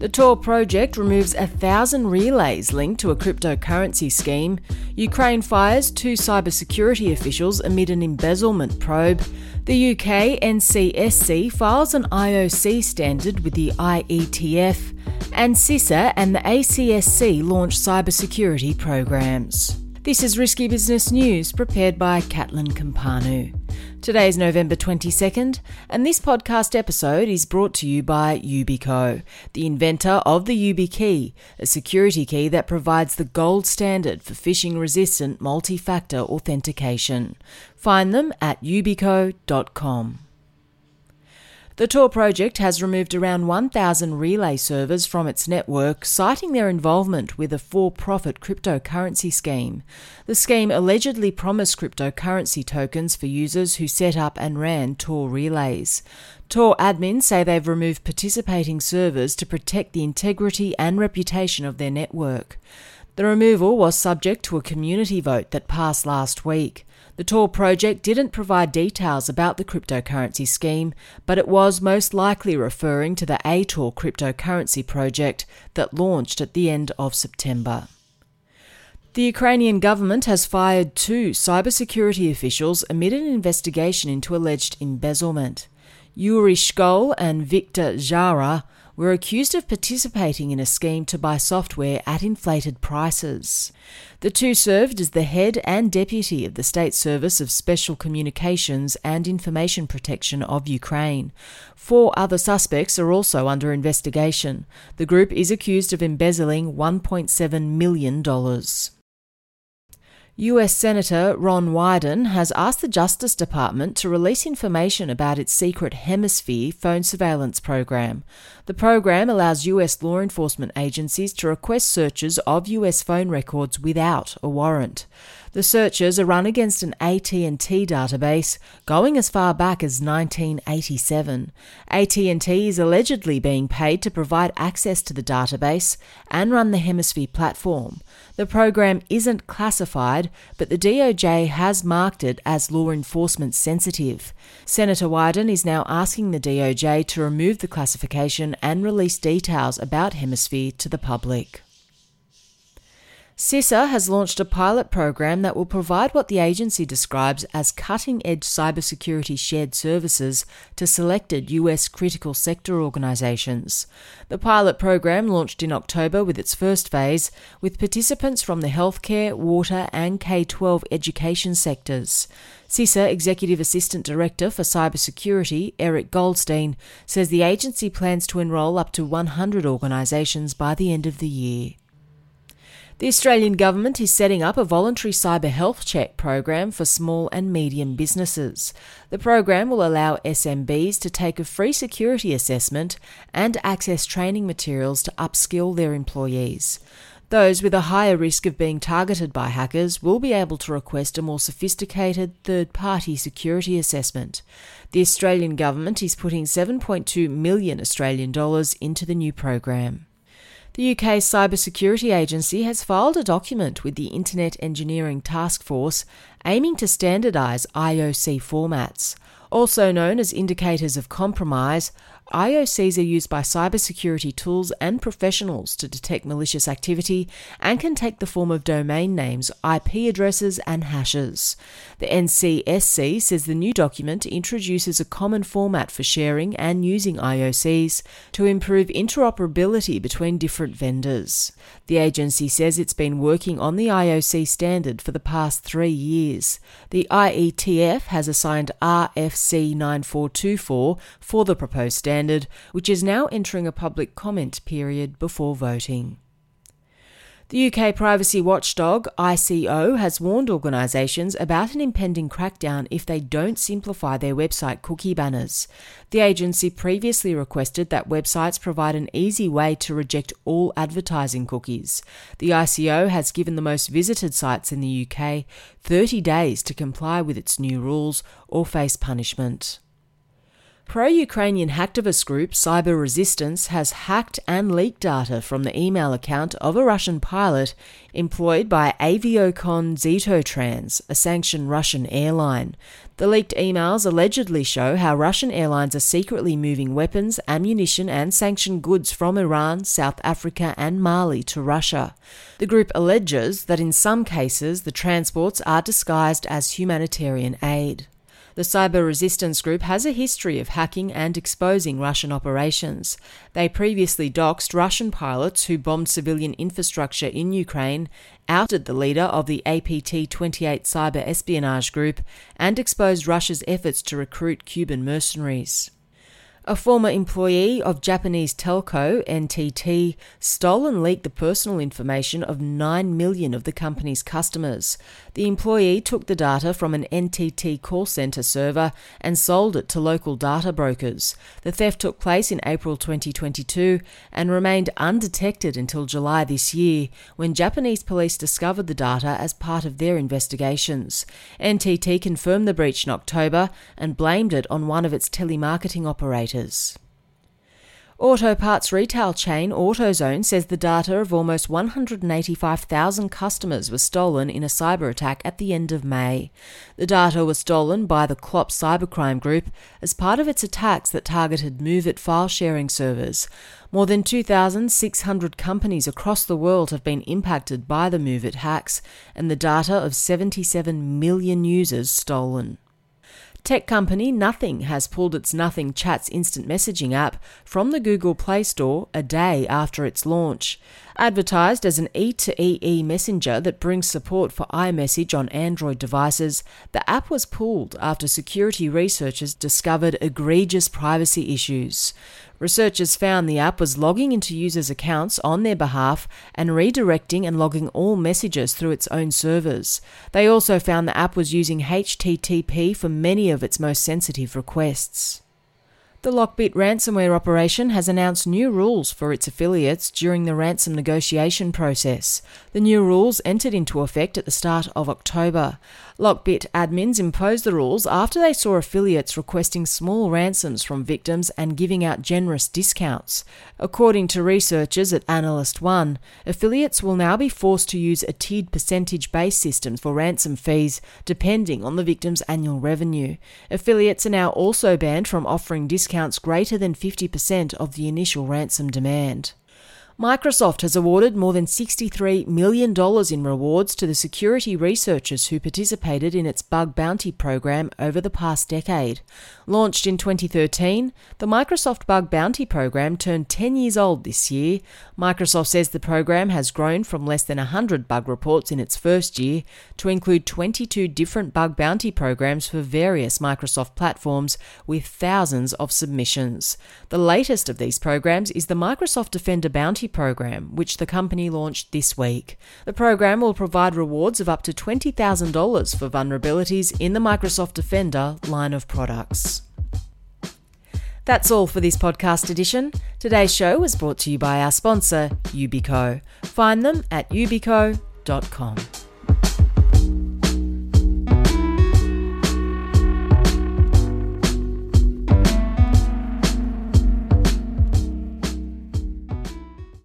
The Tor project removes a thousand relays linked to a cryptocurrency scheme. Ukraine fires two cybersecurity officials amid an embezzlement probe. The UK NCSC files an IOC standard with the IETF. And CISA and the ACSC launch cybersecurity programs. This is Risky Business News prepared by Catalin Cimpanu. Today is November 22nd, and this podcast episode is brought to you by Yubico, the inventor of the YubiKey, a security key that provides the gold standard for phishing resistant multi factor authentication. Find them at yubico.com. The Tor project has removed around 1,000 relay servers from its network, citing their involvement with a for profit cryptocurrency scheme. The scheme allegedly promised cryptocurrency tokens for users who set up and ran Tor relays. Tor admins say they've removed participating servers to protect the integrity and reputation of their network. The removal was subject to a community vote that passed last week. The Tor project didn't provide details about the cryptocurrency scheme, but it was most likely referring to the ATOR cryptocurrency project that launched at the end of September. The Ukrainian government has fired two cybersecurity officials amid an investigation into alleged embezzlement. Yuri Shkol and Viktor Zhora were accused of participating in a scheme to buy software at inflated prices. The two served as the head and deputy of the State Service of Special Communications and Information Protection of Ukraine. Four other suspects are also under investigation. The group is accused of embezzling $1.7 million. US Senator Ron Wyden has asked the Justice Department to release information about its secret Hemisphere phone surveillance program. The program allows US law enforcement agencies to request searches of US phone records without a warrant. The searches are run against an AT&T database going as far back as 1987. AT&T is allegedly being paid to provide access to the database and run the Hemisphere platform. The program isn't classified, but the DOJ has marked it as law enforcement sensitive. Senator Wyden is now asking the DOJ to remove the classification and release details about Hemisphere to the public. CISA has launched a pilot program that will provide what the agency describes as cutting edge cybersecurity shared services to selected US critical sector organisations. The pilot program launched in October with its first phase, with participants from the healthcare, water, and K 12 education sectors. CISA Executive Assistant Director for Cybersecurity, Eric Goldstein, says the agency plans to enrol up to 100 organisations by the end of the year. The Australian Government is setting up a voluntary cyber health check program for small and medium businesses. The program will allow SMBs to take a free security assessment and access training materials to upskill their employees. Those with a higher risk of being targeted by hackers will be able to request a more sophisticated third party security assessment. The Australian Government is putting 7.2 million Australian dollars into the new program. The UK's Cybersecurity Agency has filed a document with the Internet Engineering Task Force aiming to standardise IOC formats. Also known as indicators of compromise, IOCs are used by cybersecurity tools and professionals to detect malicious activity and can take the form of domain names, IP addresses, and hashes. The NCSC says the new document introduces a common format for sharing and using IOCs to improve interoperability between different vendors. The agency says it's been working on the IOC standard for the past three years. The IETF has assigned RFC 9424 for the proposed standard, which is now entering a public comment period before voting. The UK privacy watchdog ICO has warned organisations about an impending crackdown if they don't simplify their website cookie banners. The agency previously requested that websites provide an easy way to reject all advertising cookies. The ICO has given the most visited sites in the UK 30 days to comply with its new rules or face punishment. Pro Ukrainian hacktivist group Cyber Resistance has hacked and leaked data from the email account of a Russian pilot employed by Aviacon Zitotrans, a sanctioned Russian airline. The leaked emails allegedly show how Russian airlines are secretly moving weapons, ammunition, and sanctioned goods from Iran, South Africa, and Mali to Russia. The group alleges that in some cases the transports are disguised as humanitarian aid. The Cyber Resistance Group has a history of hacking and exposing Russian operations. They previously doxed Russian pilots who bombed civilian infrastructure in Ukraine, outed the leader of the APT 28 cyber espionage group, and exposed Russia's efforts to recruit Cuban mercenaries. A former employee of Japanese telco NTT stole and leaked the personal information of 9 million of the company's customers. The employee took the data from an NTT call center server and sold it to local data brokers. The theft took place in April 2022 and remained undetected until July this year, when Japanese police discovered the data as part of their investigations. NTT confirmed the breach in October and blamed it on one of its telemarketing operators. Auto parts retail chain AutoZone says the data of almost 185,000 customers was stolen in a cyber attack at the end of May. The data was stolen by the Clop cybercrime group as part of its attacks that targeted MoveIt file sharing servers. More than 2,600 companies across the world have been impacted by the MoveIt hacks and the data of 77 million users stolen. Tech company Nothing has pulled its Nothing Chats instant messaging app from the Google Play Store a day after its launch. Advertised as an E2EE messenger that brings support for iMessage on Android devices, the app was pulled after security researchers discovered egregious privacy issues. Researchers found the app was logging into users' accounts on their behalf and redirecting and logging all messages through its own servers. They also found the app was using HTTP for many of its most sensitive requests. The Lockbit ransomware operation has announced new rules for its affiliates during the ransom negotiation process. The new rules entered into effect at the start of October. Lockbit admins imposed the rules after they saw affiliates requesting small ransoms from victims and giving out generous discounts. According to researchers at Analyst One, affiliates will now be forced to use a tiered percentage based system for ransom fees depending on the victim's annual revenue. Affiliates are now also banned from offering discounts discounts greater than 50% of the initial ransom demand. Microsoft has awarded more than $63 million in rewards to the security researchers who participated in its bug bounty program over the past decade. Launched in 2013, the Microsoft Bug Bounty program turned 10 years old this year. Microsoft says the program has grown from less than 100 bug reports in its first year to include 22 different bug bounty programs for various Microsoft platforms with thousands of submissions. The latest of these programs is the Microsoft Defender Bounty program, which the company launched this week. The program will provide rewards of up to $20,000 for vulnerabilities in the Microsoft Defender line of products. That's all for this podcast edition. Today's show was brought to you by our sponsor, Yubico. Find them at yubico.com.